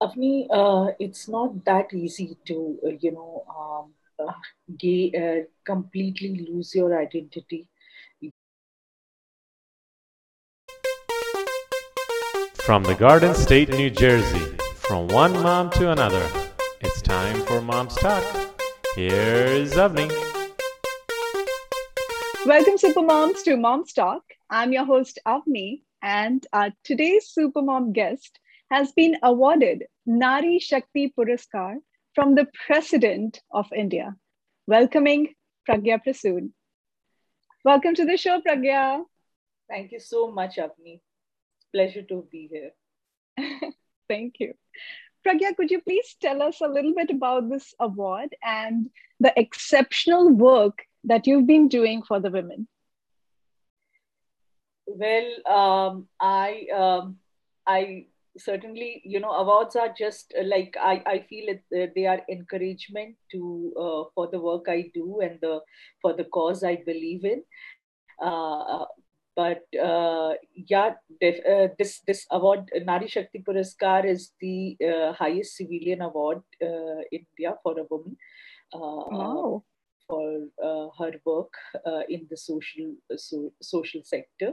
Avni, uh, it's not that easy to, uh, you know, um, uh, gay, uh, completely lose your identity. From the Garden State, New Jersey, from one mom to another, it's time for Mom's Talk. Here's Avni. Welcome, Supermoms, to Mom's Talk. I'm your host, Avni, and uh, today's Supermom guest has been awarded Nari Shakti Puraskar from the President of India. Welcoming Pragya Prasood. Welcome to the show, Pragya. Thank you so much, Avni. Pleasure to be here. Thank you. Pragya, could you please tell us a little bit about this award and the exceptional work that you've been doing for the women? Well, um, I um, I certainly you know awards are just uh, like i i feel it uh, they are encouragement to uh, for the work i do and the for the cause i believe in uh, but uh, yeah def, uh, this this award nari shakti puraskar is the highest civilian award in india for a woman wow. for her work in the social so, social sector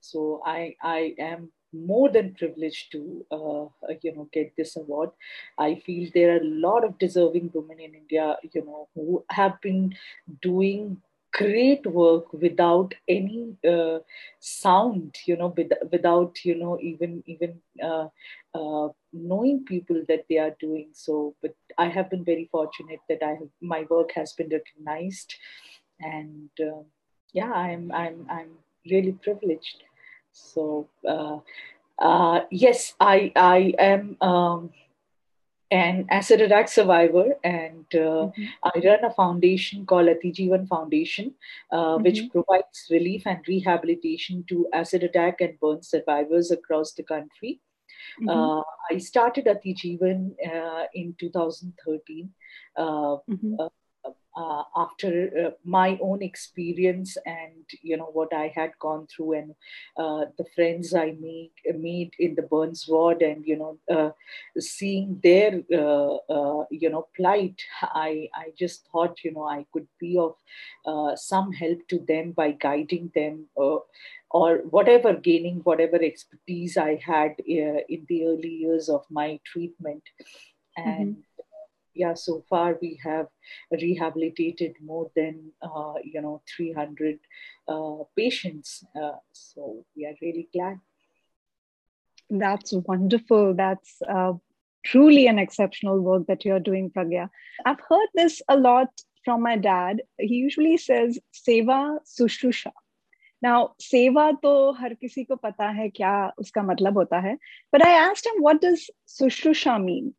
so i i am more than privileged to uh, you know get this award. I feel there are a lot of deserving women in india you know who have been doing great work without any uh, sound you know with, without you know even even uh, uh, knowing people that they are doing. So but i have been very fortunate that i have my work has been recognized. And uh, yeah i'm i'm i'm really privileged so uh, uh, yes, I I am um, an acid attack survivor, and uh, mm-hmm. I run a foundation called Atijeevan Foundation, uh, mm-hmm. which provides relief and rehabilitation to acid attack and burn survivors across the country. Mm-hmm. Uh, I started Atijeevan uh, in 2013. Uh, mm-hmm. after uh, my own experience and you know what I had gone through and uh, the friends I made made in the Burns ward and you know uh, seeing their uh, uh, you know plight, I I just thought you know I could be of some help to them by guiding them. or whatever, gaining whatever expertise I had in the early years of my treatment, and mm-hmm yeah, so far we have rehabilitated more than uh, you know 300 uh, patients. Uh, so we are really glad. That's wonderful. That's uh, truly an exceptional work that you're doing, Pragya. I've heard this a lot from my dad. He usually says "seva sushrusha." Now, seva to har kisi ko pata hai kya uska matlab hota hai. But I asked him, what does sushrusha mean?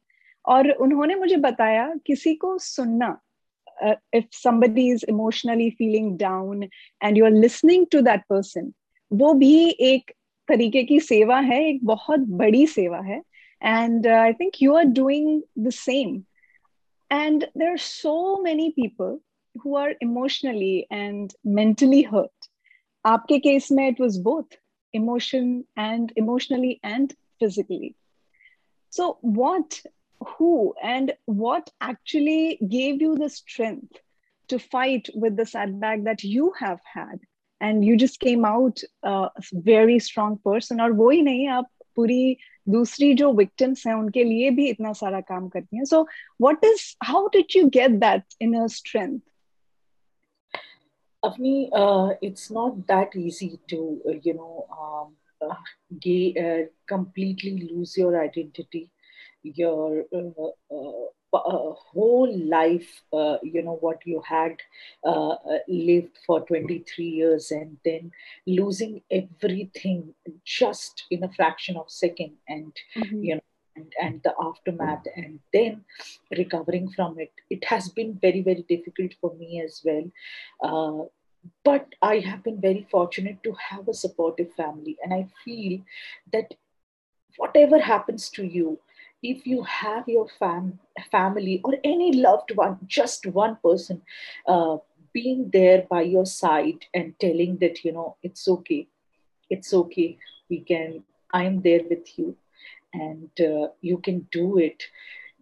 और उन्होंने मुझे बताया किसी को सुनना if somebody is emotionally feeling down and you are listening to that person वो भी एक तरीके की सेवा है एक बहुत बड़ी सेवा है and I think you are doing the same and there are so many people who are emotionally and mentally hurt आपके केस में it was both emotion and emotionally and physically. So, what who and what actually gave you the strength to fight with the setback that you have had and you just came out a very strong person और वो ही नहीं आप पूरी दूसरी जो victims हैं उनके लिए भी इतना सारा काम करती हैं so what is how did you get that inner strength Avni, uh, it's not that easy to, uh, you know, um, uh, gay, uh, completely lose your identity your uh, uh, uh, whole life, uh, you know, what you had uh, uh, lived for 23 years and then losing everything just in a fraction of a second and, mm-hmm. you know, and, and the aftermath and then recovering from it. It has been very, very difficult for me as well. but I have been very fortunate to have a supportive family. And I feel that whatever happens to you, if you have your fam- family or any loved one, just one person, uh, being there by your side and telling that, you know, it's okay, it's okay, we can, I'm there with you. and uh, you can do it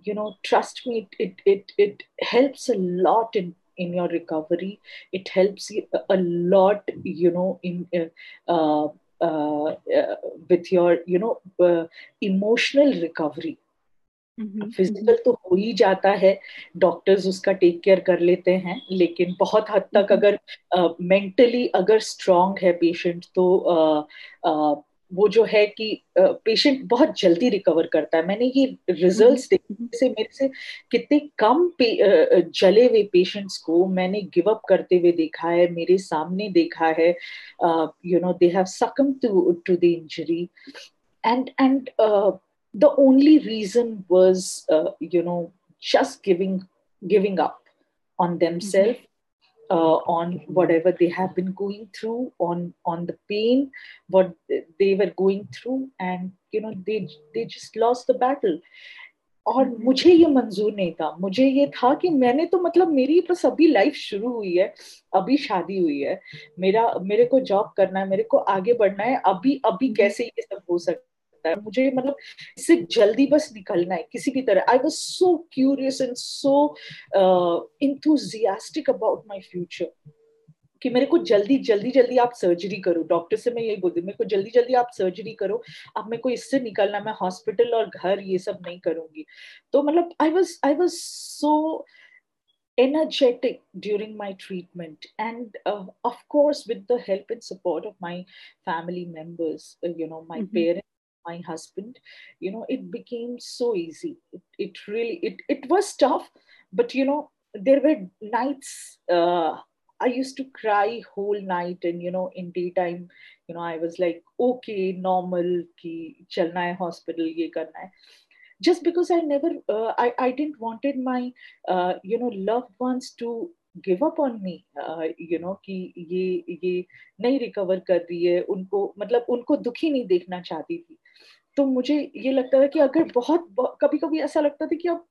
you know trust me it it it helps a lot in in your recovery it helps you a lot you know in uh, uh, uh, with your you know uh, emotional recovery physical तो हो ही जाता है doctors उसका take care कर लेते हैं लेकिन बहुत हद तक अगर मेंटली uh, अगर स्ट्रांग है पेशेंट तो uh, uh, वो जो है कि पेशेंट बहुत जल्दी रिकवर करता है। मैंने ये रिजल्ट्स देखे से मेरे से कितने कम पे, जले हुए पेशेंट्स को मैंने गिव अप करते हुए देखा है मेरे सामने देखा है you know they have succumb to to the injury and and the only reason was uh, you know just giving giving up on themselves uh, on whatever they have been going through on on the pain what they were going through and you know they they just lost the battle और मुझे ये मंजूर नहीं था मुझे ये था कि मैंने तो मतलब मेरी बस अभी लाइफ शुरू हुई है अभी शादी हुई है मेरा मेरे को जॉब करना है मेरे को आगे बढ़ना है अभी अभी कैसे ये सब हो सकता सकता है। मुझे मतलब इससे जल्दी बस निकलना है किसी भी तरह। I was so curious and so enthusiastic about my future कि मेरे को जल्दी जल्दी जल्दी आप सर्जरी करो। डॉक्टर से मैं यही बोलती मेरे को जल्दी जल्दी आप सर्जरी करो। अब मेरे को इससे निकलना मैं हॉस्पिटल और घर ये सब नहीं करूँगी। तो मतलब I was I was so energetic during my treatment and uh, of course with the help and support of my family members uh, you know my mm-hmm. parents my husband you know it became so easy it, it really it, it was tough but you know there were nights uh, i used to cry whole night and you know in daytime you know i was like okay normal ki chalna hai hospital ye karna hai just because i never uh, i i didn't wanted my uh, you know loved ones to give up on me you know कि ये ये नहीं recover कर रही है उनको मतलब उनको दुखी नहीं देखना चाहती थी तो मुझे ये लगता था कि अगर बहुत, बहुत कभी कभी ऐसा लगता था कि अब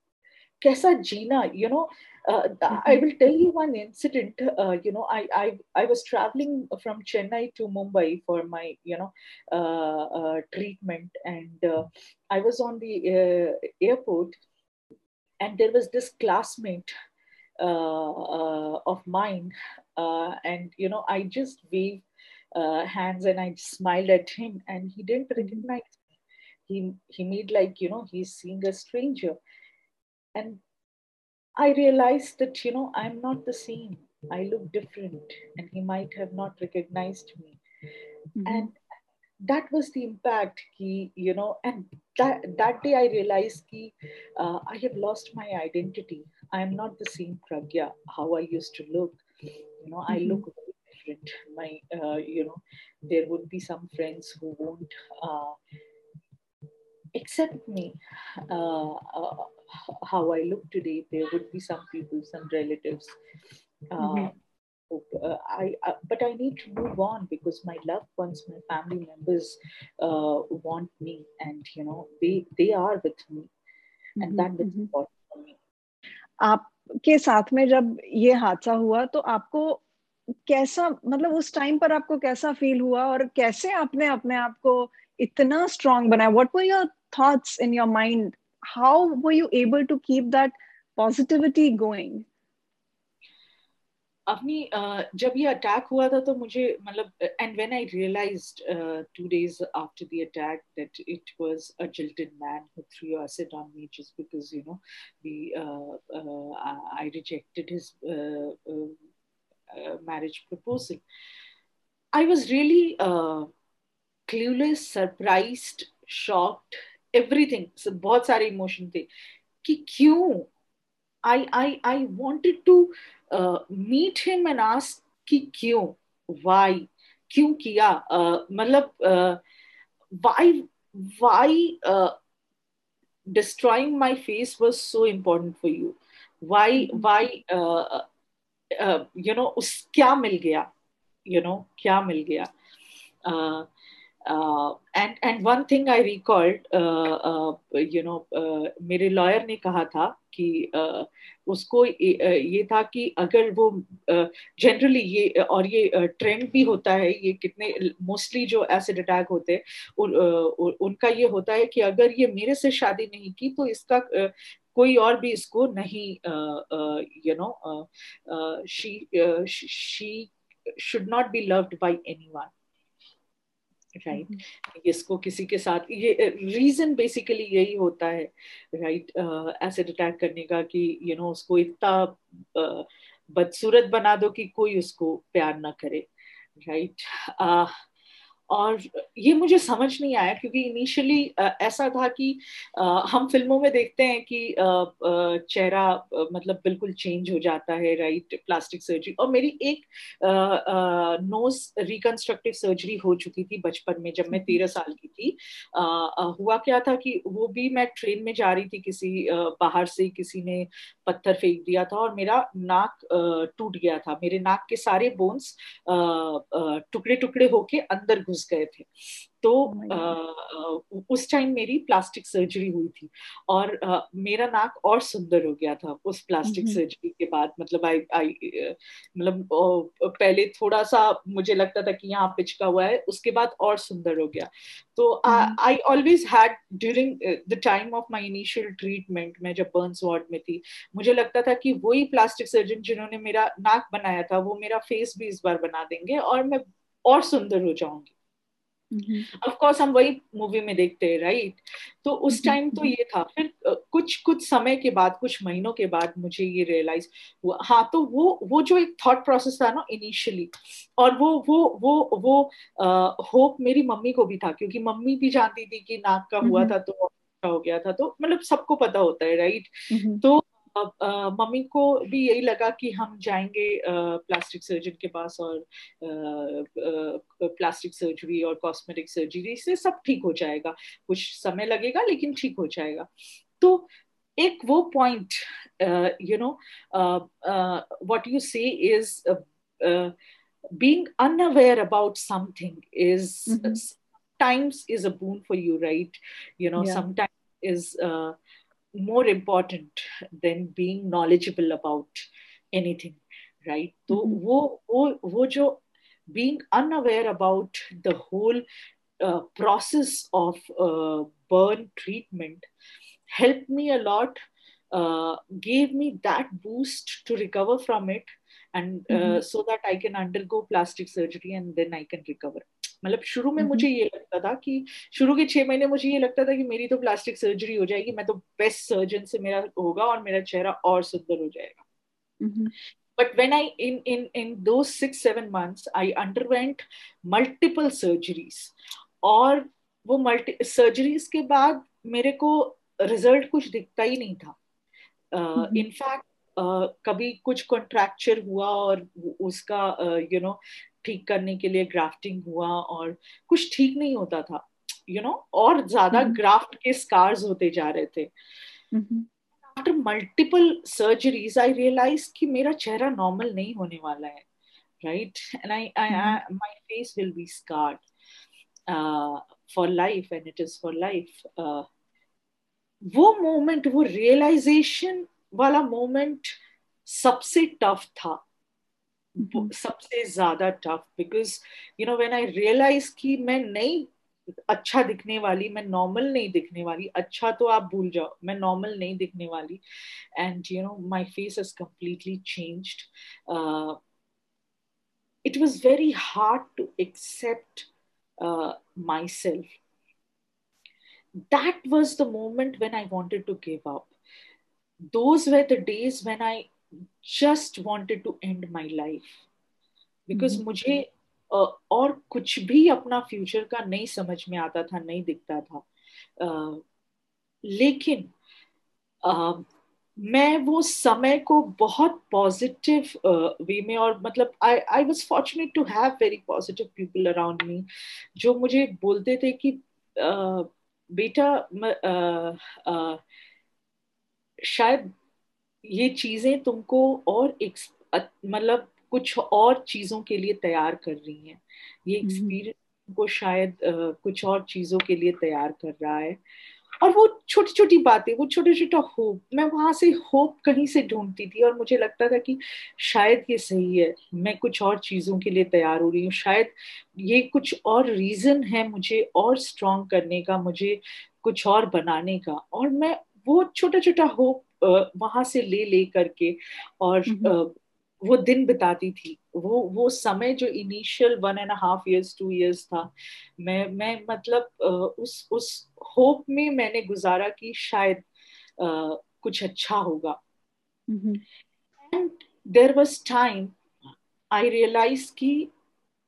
कैसा जीना you know I will tell you one incident you know I I I was travelling from Chennai to Mumbai for my you know treatment and I was on the airport and there was this classmate uh, uh, of mine uh, and you know i just waved hands and i smiled at him and he didn't recognize he he made like you know he's seeing a stranger. And i realized that you know i'm not the same. I look different and he might have not recognized me. Mm-hmm. and that was the impact he you know and that that day i realized ki, uh, i have lost my identity. I am not the same pragya how i used to look. You know mm-hmm. i look very different. My uh, you know there would be some friends who won't uh, accept me uh, uh, how I look today. There would be some people, some relatives. Uh, mm-hmm. Uh, I, uh, but I need to move on because my loved ones, my family members, uh, want me, and you know they they are with me, and mm-hmm. that is mm-hmm. important for me. आपके साथ में जब ये हादसा हुआ तो आपको कैसा मतलब उस टाइम पर आपको कैसा फील हुआ और कैसे आपने अपने आप को इतना स्ट्रांग बनाया what were your thoughts in your mind how were you able to keep that positivity going अपनी जब ये अटैक हुआ था तो मुझे मतलब and when I realised two days after the attack that it was a jilted man who threw acid on me just because you know the uh, uh, I rejected his uh, marriage proposal. clueless surprise shocked everything बहुत सारे emotion थे कि क्यों? I I I wanted to meet him and ask कि क्यों? Y क्यों किया? Uh, मतलब why why destroying my face was so important for you why why you know उस क्या मिल गया? यू you नो know, क्या मिल गया? Uh, and and one thing I recalled you know मेरे लॉयर ने कहा था कि uh, उसको ये था कि अगर वो जनरली uh, ये और ये ट्रेंड uh, भी होता है ये कितने मोस्टली जो एसिड अटैक होते हैं उन, उनका ये होता है कि अगर ये मेरे से शादी नहीं की तो इसका कोई और भी इसको नहीं you know she she should not be loved by anyone right right? इसको किसी के साथ ये रीजन बेसिकली यही होता है राइट एसिड अटैक करने का कि यू you नो know, उसको इतना बदसूरत बना दो कि कोई उसको प्यार ना करे राइट right? uh, और ये मुझे समझ नहीं आया क्योंकि इनिशियली ऐसा था कि हम फ़िल्मों में देखते हैं कि चेहरा मतलब बिल्कुल चेंज हो जाता है राइट प्लास्टिक सर्जरी और मेरी एक नोज़ रिकंस्ट्रक्टिव सर्जरी हो चुकी थी बचपन में जब मैं तेरह साल की थी। हुआ क्या था कि वो भी मैं ट्रेन में जा रही थी किसी बाहर से किसी ने पत्थर फेंक दिया था और मेरा नाक टूट गया था। मेरे नाक के सारे बोन्स टुकड़े टुकड़े होके अंदर घुस घुस गए थे। तो oh उस टाइम मेरी प्लास्टिक सर्जरी हुई थी और आ, मेरा नाक और सुंदर हो गया था उस प्लास्टिक mm-hmm. सर्जरी के बाद। मतलब आई आई मतलब पहले थोड़ा सा मुझे लगता था कि यहाँ पिचका हुआ है उसके बाद और सुंदर हो गया। तो I always had during the time of my initial treatment मैं जब बर्न्स वार्ड में थी मुझे लगता था कि वही प्लास्टिक सर्जन जिन्होंने मेरा नाक बनाया था वो मेरा फेस भी इस बार बना देंगे और मैं और सुंदर हो जाऊँगी। ऑफ़ कोर्स हम वही मूवी में देखते हैं राइट तो उस टाइम तो ये था। फिर कुछ कुछ समय के बाद कुछ महीनों के बाद मुझे ये रियलाइज़ हुआ। हाँ तो वो वो जो एक थॉट प्रोसेस था ना इनिशियली और वो वो वो वो होप मेरी मम्मी को भी था क्योंकि मम्मी भी जानती थी कि नाक का हुआ था तो हो गया था। तो मतलब सबको पता होता है राइट तो मम्मी को भी यही लगा कि हम जाएँगे प्लास्टिक सर्जन के पास और प्लास्टिक सर्जरी और कॉस्मेटिक सर्जरी से सब ठीक हो जाएगा कुछ समय लगेगा लेकिन ठीक हो जाएगा तो एक वो point you know what you say is being unaware about something is mm-hmm. times is a boon for you right you know yeah. sometimes is uh, more important than being knowledgeable about anything right so mm-hmm. wo, wo, wo jo being unaware about the whole uh, process of uh, burn treatment helped me a lot uh, gave me that boost to recover from it and uh, mm-hmm. so that i can undergo plastic surgery and then i can recover मतलब शुरू में मुझे ये लगता था कि शुरू के छह महीने मुझे ये लगता था कि मेरी तो प्लास्टिक सर्जरी हो जाएगी मैं तो बेस्ट सर्जन से मेरा होगा और मेरा चेहरा और सुंदर हो जाएगा। but when i in in in those 6 7 months i underwent multiple surgeries और वो मल्टी सर्जरीज के बाद मेरे को रिज़ल्ट कुछ दिखता ही नहीं था। इनफैक्ट uh, uh, कभी कुछ कॉन्ट्रैक्चर हुआ और उसका यू नो ठीक करने के लिए ग्राफ्टिंग हुआ और कुछ ठीक नहीं होता था यू you नो know, और ज़्यादा ग्राफ्ट के स्कार्स होते जा रहे थे। आफ्टर मल्टीपल सर्जरीज आई रियलाइज़ कि मेरा चेहरा नॉर्मल नहीं होने वाला है right and I I my face will be scarred for life and it is for life वो मोमेंट वो रियलाइजेशन वाला मोमेंट सबसे टफ था। सबसे ज़्यादा tough because you know when I realise कि मैं नहीं अच्छा दिखने वाली मैं नॉर्मल नहीं दिखने वाली अच्छा तो आप भूल जाओ मैं नॉर्मल नहीं दिखने वाली and you know my face is completely changed it was very hard to accept uh, self That was the moment when I wanted to give up. Those were the days when I just wanted to end my life because. मुझे uh, और कुछ भी अपना future का नहीं समझ में आता था नहीं दिखता था uh, लेकिन uh, मैं वो समय को बहुत पॉजिटिव वे में और मतलब I I was fortunate to have very positive people around me जो मुझे बोलते थे कि बेटा शायद ये चीज़ें तुमको और मतलब कुछ और चीज़ों के लिए तैयार कर रही हैं। ये एक्सपीरियंस को शायद कुछ और चीज़ों के लिए तैयार कर रहा है। और वो छोटी छोटी बातें वो छोटे छोटा होप मैं वहाँ से होप कहीं से ढूंढती थी और मुझे लगता था कि शायद ये सही है मैं कुछ और चीज़ों के लिए तैयार हो रही हूँ। शायद ये कुछ और रीजन है मुझे और स्ट्रॉन्ग करने का मुझे कुछ और बनाने का। और मैं वो छोटा छोटा होप वहाँ से ले ले करके और वो दिन बिताती थी। वो वो समय जो initial one and half years two years था मैं मैं मतलब उस उस होप में मैंने गुजारा कि शायद uh, कुछ अच्छा होगा। And there was time I realise कि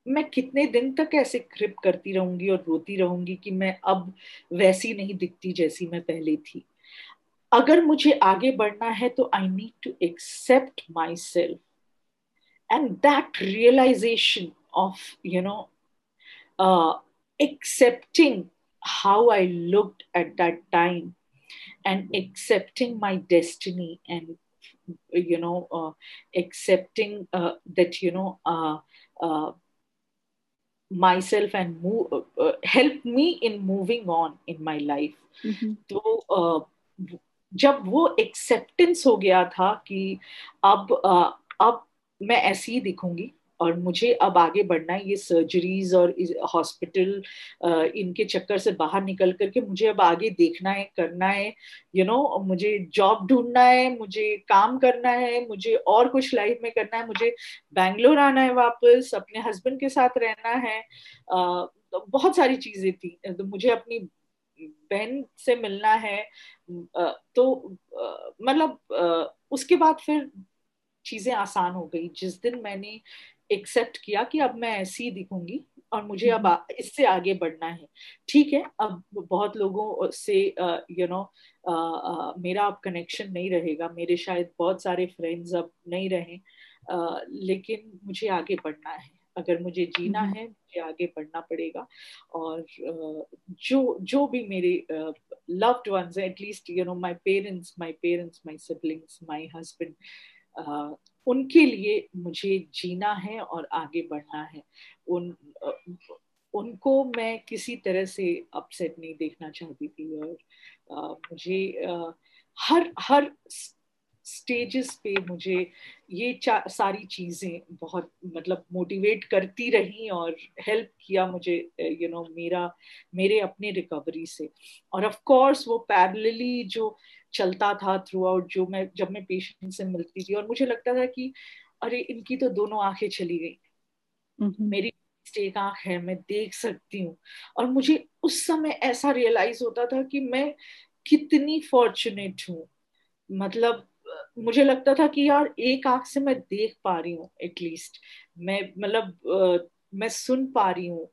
मैं कितने दिन तक ऐसे क्रिप करती रहूँगी और रोती रहूँगी कि मैं अब वैसी नहीं दिखती जैसी मैं पहले थी। अगर मुझे आगे बढ़ना है तो I need to accept myself and that realisation of you know accepting how I look at that time and accepting my destiny and you know accepting that you know myself and help me in moving on in my life तो तो जब वो acceptance हो गया था कि अब अब मैं ऐसी ही दिखूँगी और मुझे अब आगे बढ़ना है ये सर्जरीज और हॉस्पिटल इनके चक्कर से बाहर निकल करके मुझे अब आगे देखना है करना है यू you नो know, मुझे जॉब ढूंढना है मुझे काम करना है मुझे और कुछ लाइफ में करना है मुझे बैंगलोर आना है वापस अपने हस्बैंड के साथ रहना है uh, बहुत सारी चीज़ें थी तो मुझे अपनी बहन से मिलना है तो मतलब उसके बाद फिर चीज़ें आसान हो गई। जिस दिन मैंने एक्सेप्ट किया कि अब मैं ऐसी ही दिखूँगी और मुझे अब हम्म। इससे आगे बढ़ना है। ठीक है अब बहुत लोगों से यू नो मेरा अब कनेक्शन नहीं रहेगा। मेरे शायद बहुत सारे फ्रेंड्स अब नहीं रहे uh, लेकिन मुझे आगे बढ़ना है। अगर मुझे जीना हम्म। है मुझे आगे बढ़ना पड़ेगा और जो जो भी मेरे लव्ड वंस हैं at least you know my parents my parents my siblings my husband उनके लिए मुझे जीना है और आगे बढ़ना है उन उनको मैं किसी तरह से अपसेट नहीं देखना चाहती थी और मुझे हर हर स्टेजेस पे मुझे ये सारी चीज़ें बहुत मतलब मोटिवेट करती रही और हेल्प किया मुझे यू you नो know, मेरा मेरे अपने रिकवरी से। और ऑफ़ कोर्स वो पैरेलली जो चलता था थ्रू आउट जो मैं जब मैं पेशेंट से मिलती थी और मुझे लगता था कि अरे इनकी तो दोनों आँखें चली गई। मेरी एक आँख है मैं देख सकती हूँ। और मुझे उस समय ऐसा रियलाइज़ होता था कि मैं कितनी फॉर्चुनेट हूँ। मतलब मुझे लगता था कि यार एक आँख से मैं देख पा रही हूँ एटलीस्ट मैं मतलब मैं सुन पा रही हूँ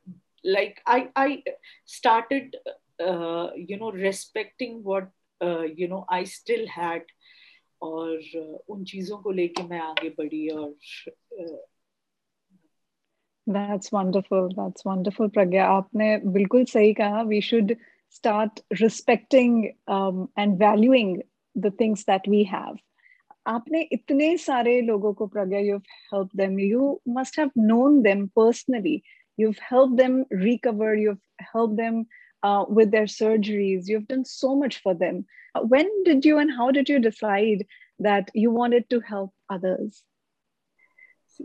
like I I started you know respecting what you know I still had और उन चीज़ों को लेके मैं आगे बढ़ी और uh, That's wonderful. That's wonderful, Pragya. आपने बिल्कुल सही कहा. Should start respecting um, and valuing the things that we have. आपने इतने सारे लोगों को प्रज्ञा you've helped them. You must have known them personally. You've helped them recover. You've helped them uh, with their surgeries. You've done so much for them. Uh, when did you and how did you decide that you wanted to help others?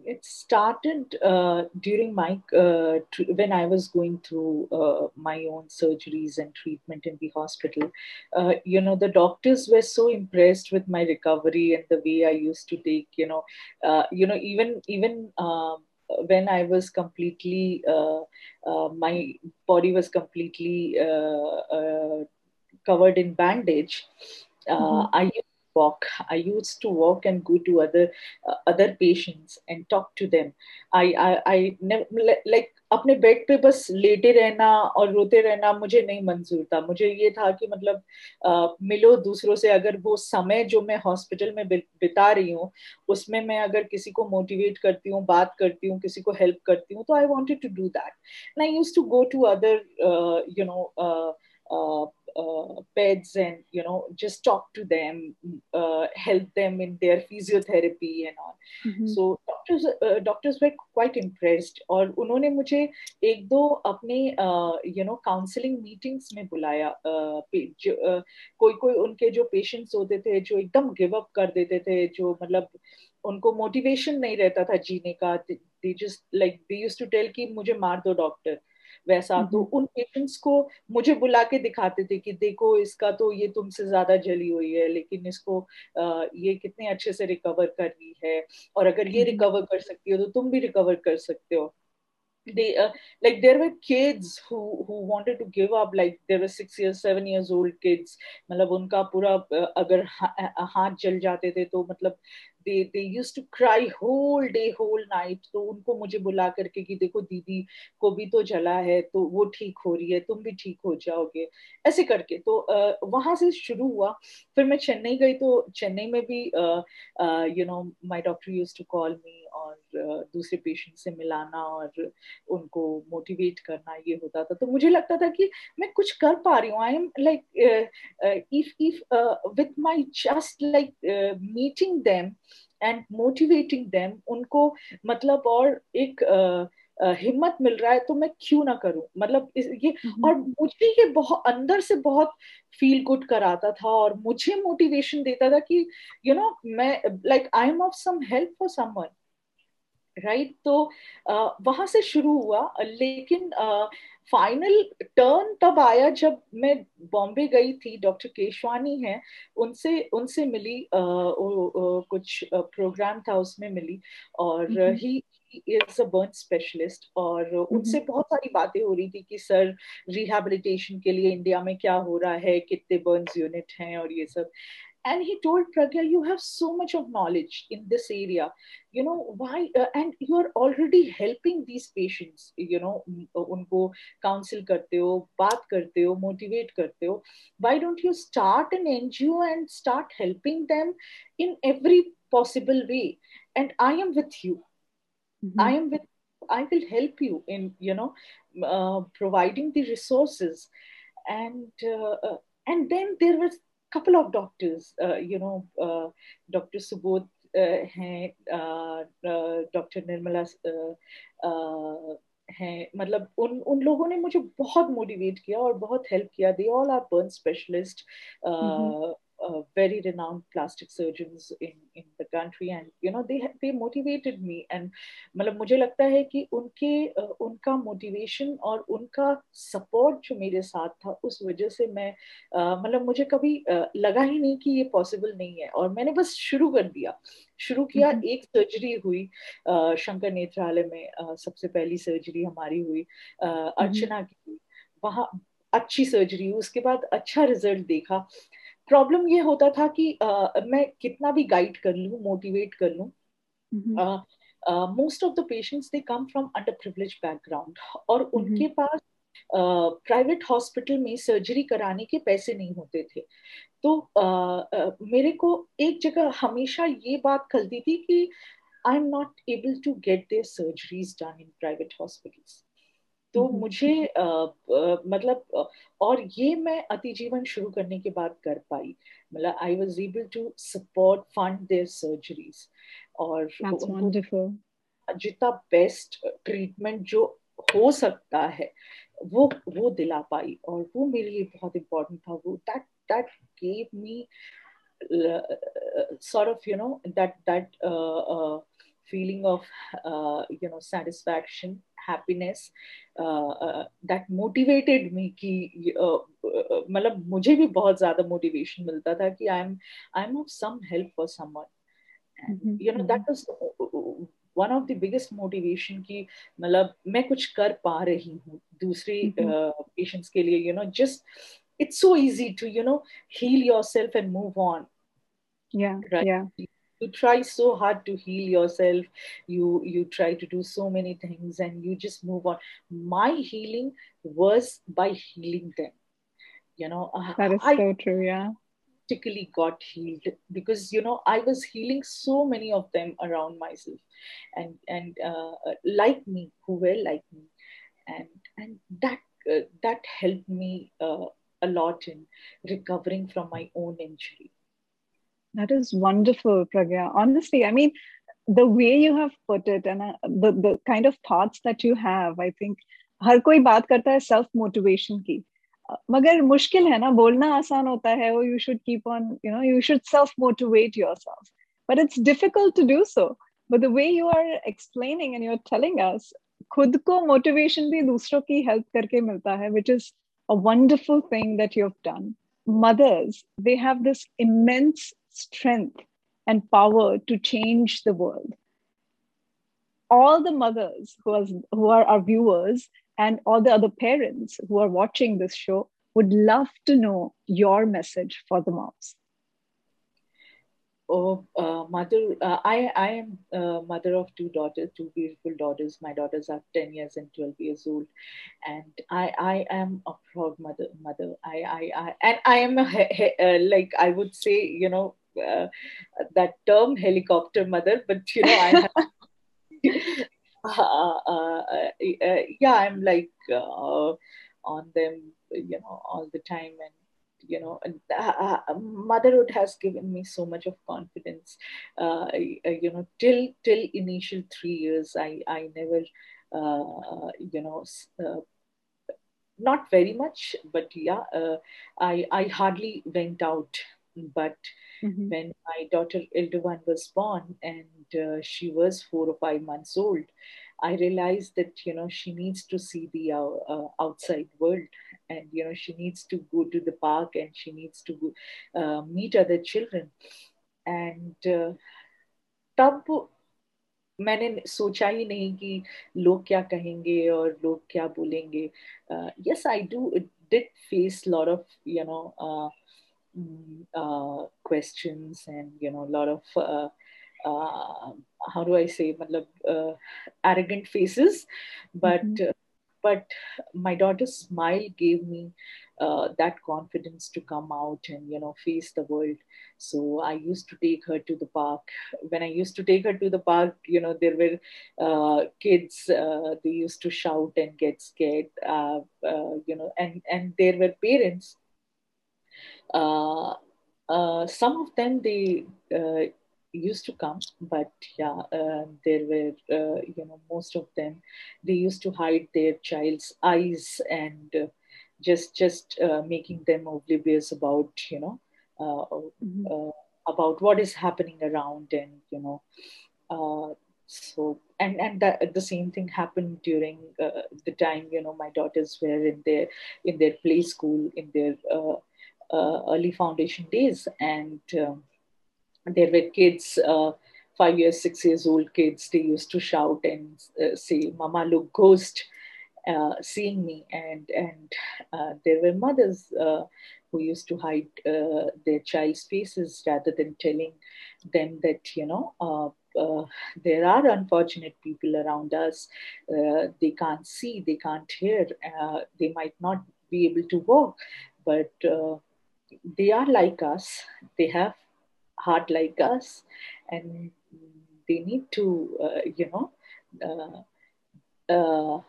It started uh, during my uh, tr- when I was going through uh, my own surgeries and treatment in the hospital. Uh, you know, the doctors were so impressed with my recovery and the way I used to take. You know, you know, even even. Um, when I was completely, uh, uh, my body was completely uh, covered in bandage, mm-hmm. I walk. I used to walk and go to other uh, other patients and talk to them. I i i never like अपने bed पे बस लेटे रहना और रोते रहना मुझे नहीं मंजूर था। मुझे ये था कि मतलब आ, मिलो दूसरों से। अगर वो समय जो मैं हॉस्पिटल में बिता रही हूँ उसमें मैं अगर किसी को मोटिवेट करती हूँ बात करती हूँ किसी को हेल्प करती हूँ तो I wanted to do that I use to go to other you know uh, beds and you know just talk to them uh, help them in their physiotherapy and all mm-hmm. so doctors uh, doctors were quite impressed और उन्होंने मुझे एक दो अपने you know counselling meetings में बुलाया uh, जो, uh, कोई कोई उनके जो पेशेंट्स होते थे जो एकदम गिव अप कर देते थे जो मतलब उनको मोटिवेशन नहीं रहता था जीने का they just like they used to tell कि मुझे मार दो डॉक्टर वैसा। तो उन पेशेंट्स को मुझे बुला के दिखाते थे कि देखो इसका तो ये तुमसे ज़्यादा जली हुई है लेकिन इसको ये कितने अच्छे से रिकवर कर रही है। और अगर ये रिकवर कर सकती हो तो तुम भी रिकवर कर सकते हो। they uh, like there were kids who who wanted to give up like there were six years seven years old kids मतलब उनका पूरा अगर हाथ जल जाते थे तो मतलब they they used to cry whole day, whole night. तो उनको मुझे बुला करके कि देखो दीदी को भी तो जला है तो वो ठीक हो रही है, तुम भी ठीक हो जाओगे। ऐसे करके तो वहाँ से शुरू हुआ। फिर मैं चेन्नई गई तो चेन्नई में भी you know my doctor use to call me और दूसरे पेशेंट से मिलाना और उनको मोटिवेट करना ये होता था। तो मुझे लगता था कि मैं कुछ कर पा रही हूँ। I am like if if with my just like meeting them and motivating them उनको मतलब और एक uh, हिम्मत मिल रहा है तो मैं क्यों ना करूँ? मतलब ये और मुझे ये बहुत अंदर से बहुत फील गुड कराता था और मुझे मोटिवेशन देता था कि यू you नो know, मैं like I am of some help for someone right तो वहाँ से शुरू हुआ लेकिन फाइनल टर्न तब आया जब मैं बॉम्बे गई थी डॉक्टर केशवानी है उनसे उनसे मिली कुछ प्रोग्राम था उसमें मिली और he is a burn specialist और उनसे बहुत सारी बातें हो रही थी कि सर रिहेबिलिटेशन के लिए इंडिया में क्या हो रहा है कितने बर्न यूनिट हैं? और ये सब। And he told pragya you have so much of knowledge in this area. You know why uh, and you are already helping these patients. You know unko counsel karte ho baat karte ho motivate karte ho. Why don't you start an ngo and start helping them in every possible way? And i am with you. Mm-hmm. i am with i will help you in you know uh, providing the resources. And uh, uh and then there was couple of doctors, uh, you know, uh, Dr. Subodh हैं doctor Nirmala हैं मतलब उन उन लोगों ने मुझे बहुत motivate किया और बहुत हेल्प किया they all are burn specialist uh, very renowned plastic surgeons in in the country. And you know they they motivated me. And मतलब मुझे लगता है कि उनके uh, उनका मोटिवेशन और उनका सपोर्ट जो मेरे साथ था उस वजह से मैं uh, मतलब मुझे कभी uh, लगा ही नहीं कि ये पॉसिबल नहीं है। और मैंने बस शुरू कर दिया। शुरू किया mm-hmm. एक सर्जरी हुई uh, शंकर नेत्रालय में uh, सबसे पहली सर्जरी हमारी हुई uh, अर्चना की वहाँ अच्छी सर्जरी उसके बाद अच्छा रिज़ल्ट देखा। प्रॉब्लम ये होता था कि uh, मैं कितना भी गाइड कर लूँ मोटिवेट कर लूँ most of the patients they come from under privilege background और mm-hmm. उनके पास प्राइवेट uh, हॉस्पिटल में सर्जरी कराने के पैसे नहीं होते थे। तो uh, uh, मेरे को एक जगह हमेशा ये बात खलती थी कि I am not able to get their surgeries done in private hospitals तो हम्म। मुझे आ, आ, मतलब और ये मैं अति जीवन शुरू करने के बाद कर पाई। मतलब I was able to support fund their surgeries और जितना बेस्ट ट्रीटमेंट जो हो सकता है वो वो दिला पाई और वो मेरे लिए बहुत इम्पोर्टेंट था। वो that that gave me sort of you know that that uh, uh, feeling of uh, you know satisfaction happiness that motivated me कि मतलब मुझे भी बहुत ज़्यादा मोटिवेशन मिलता था कि I am I am of some help for someone you know that was one of the biggest motivation की मतलब मैं कुछ कर पा रही हूँ दूसरे पेशेंट्स uh, के लिए you know just it's so easy to you know heal yourself and move on. Yeah right? yeah. You try so hard to heal yourself. You you try to do so many things and you just move on. My healing was by healing them. You know uh, that is I, so true yeah. particularly got healed because you know i was healing so many of them around myself. And and uh, like me who were like me. And and that uh, that helped me uh, a lot in recovering from my own injury. That is wonderful, Pragya. Honestly, I mean, the way you have put it and uh, the, the kind of thoughts that you have, I think हर कोई बात करता है self motivation की मगर मुश्किल है ना बोलना आसान होता है वो you should keep on you know you should self motivate yourself but it's difficult to do so but the way you are explaining and you are telling us खुद को मोटिवेशन भी दूसरों की हेल्प करके मिलता है which is a wonderful thing that you have done mothers they have this immense strength and power to change the world all the mothers who are, who are our viewers and all the other parents who are watching this show would love to know your message for the moms. Oh, uh, mother, uh, I, I am uh, mother of two daughters, two beautiful daughters. My daughters are 10 years and 12 years old. And I, I am a proud mother, mother. I, I, I and I am a, uh, like, I would say, you know, uh, that term helicopter mother, but you know, I have uh, uh, uh, yeah, I'm like uh, on them, you know, all the time, and you know, uh, motherhood has given me so much of confidence. you know, till till initial three years, I I never, you know not very much, but yeah, uh, I I hardly went out. But mm-hmm. when my daughter Ilduvan was born and uh, she was four or five months old, I realized that you know she needs to see the uh, uh, outside world, and you know she needs to go to the park and she needs to go, uh, meet other children, and uh, तब मैंने सोचा ही नहीं कि लोग क्या कहेंगे और लोग क्या बोलेंगे yes I do did face lot of you know Mm, uh, questions and you know a lot of uh, uh, how do I say uh, arrogant faces. But mm-hmm. Uh, but my daughter's smile gave me uh, that confidence to come out and you know face the world. So i used to take her to the park. When i used to take her to the park you know there were uh, kids uh, they used to shout and get scared uh, you know and and there were parents uh, uh, some of them they uh, used to come, but yeah, there were you know most of them they used to hide their child's eyes and just just making them oblivious about you know mm-hmm. about what is happening around and you know so and and that the same thing happened during uh, the time you know my daughters were in their in their play school in their uh, uh, early foundation days, and um, there were kids, uh, five years, six years old kids. They used to shout and uh, say, "Mama, look, ghost!" Uh, seeing me, and and uh, there were mothers uh, who used to hide their child's faces rather than telling them that you know uh, there are unfortunate people around us. Uh, they can't see, they can't hear, uh, they might not be able to walk, but they are like us. They have heart like us. And they need to uh, you know uh, uh,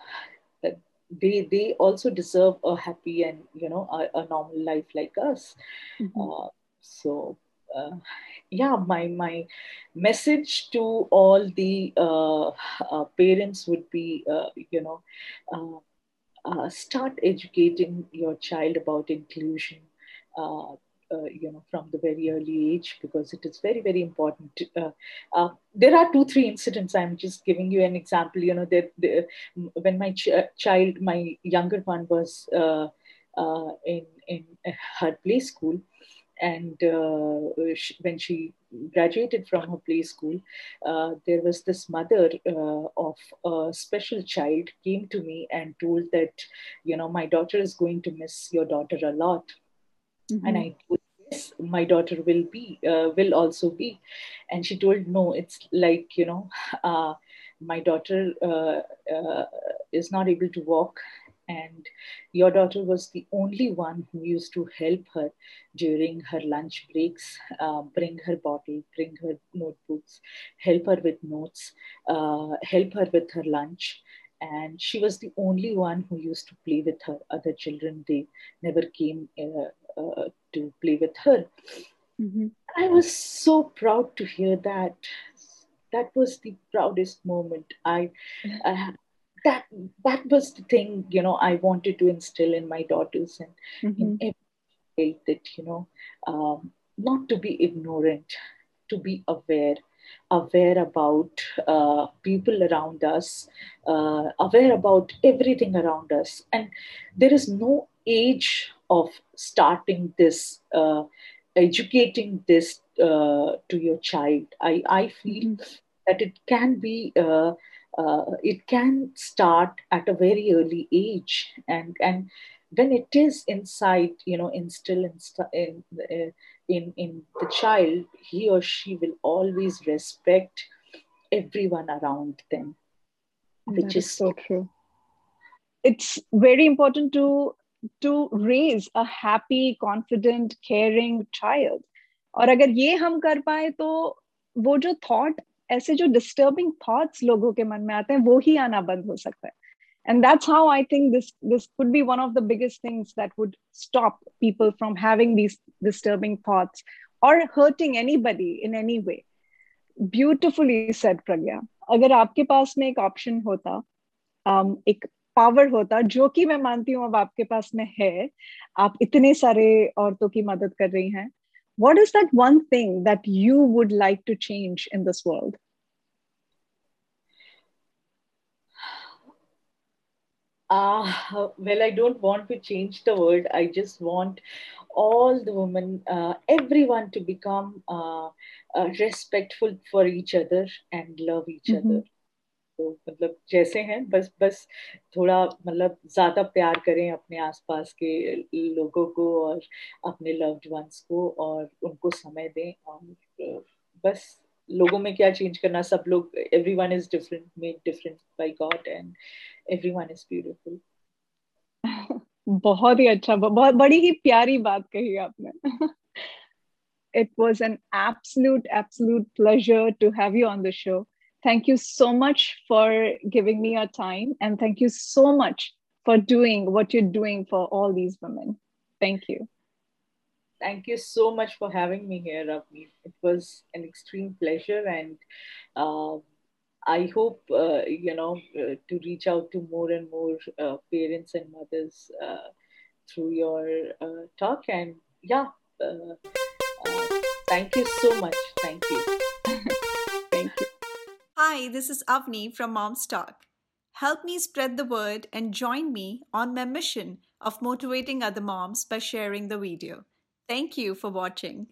they they also deserve a happy and you know a, a normal life like us. Mm-hmm. Uh, so uh, yeah my my message to all the uh, parents would be you know start educating your child about inclusion. uh, uh, you know from the very early age because it is very very important. Uh, uh, there are two three incidents. I'm just giving you an example. You know that when my ch- child my younger one was uh, uh, in in her play school and she, when she graduated from her play school there was this mother of a special child came to me and told that you know my daughter is going to miss your daughter a lot Mm-hmm. And I told, yes, my daughter will be, uh, will also be. And she told, no, it's like, you know, uh, my daughter uh, uh, is not able to walk. And your daughter was the only one who used to help her during her lunch breaks, uh, bring her bottle, bring her notebooks, help her with notes, uh, help her with her lunch and she was the only one who used to play with her other children they never came uh, uh, to play with her mm-hmm. i was so proud to hear that that was the proudest moment i uh, that that was the thing you know i wanted to instill in my daughters and mm-hmm. in every that you know um, not to be ignorant to be aware aware about uh, people around us, uh, aware about everything around us. And there is no age of starting this, uh, educating this uh, to your child. I, I feel that it can be. Uh, uh, it can start at a very early age and and when it is inside you know instilled in, in in in the child he or she will always respect everyone around them which is, is so true it's very important to to raise a happy confident caring child और अगर ये हम कर पाए तो वो जो thought ऐसे जो डिस्टर्बिंग थॉट्स लोगों के मन में आते हैं वो ही आना बंद हो सकता है and that's how i think this this could be one of the biggest things that would stop people from having these disturbing thoughts or hurting anybody in any way beautifully said pragya अगर आपके पास में एक option होता um, एक power होता जो कि मैं मानती हूँ अब आपके पास में है आप इतने सारे औरतों की मदद कर रही हैं what is that one thing that you would like to change in this world Uh, well, I don't want to change the world. I just want all the women, uh, everyone to become uh, uh respectful for each other and love each mm-hmm. other. तो मतलब जैसे हैं, बस बस थोड़ा मतलब ज़्यादा प्यार करें अपने आसपास के लोगों को और अपने लव्ड वंस को और उनको समय दें और, बस लोगों में क्या चेंज करना, सब लोग every one is different made different by God and every one is beautiful बहुत ही अच्छा बहुत बड़ी ही प्यारी बात कही आपने। It was an absolute absolute pleasure to have you on the show thank you so much for giving me your time and thank you so much for doing what you're doing for all these women thank you thank you so much for having me here Ravni. it was an extreme pleasure and uh, I hope uh, you know uh, to reach out to more and more uh, parents and mothers uh, through your uh, talk. And yeah, thank you so much. Thank you. Hi, this is Avni from Mom's Talk. Help me spread the word and join me on my mission of motivating other moms by sharing the video. Thank you for watching.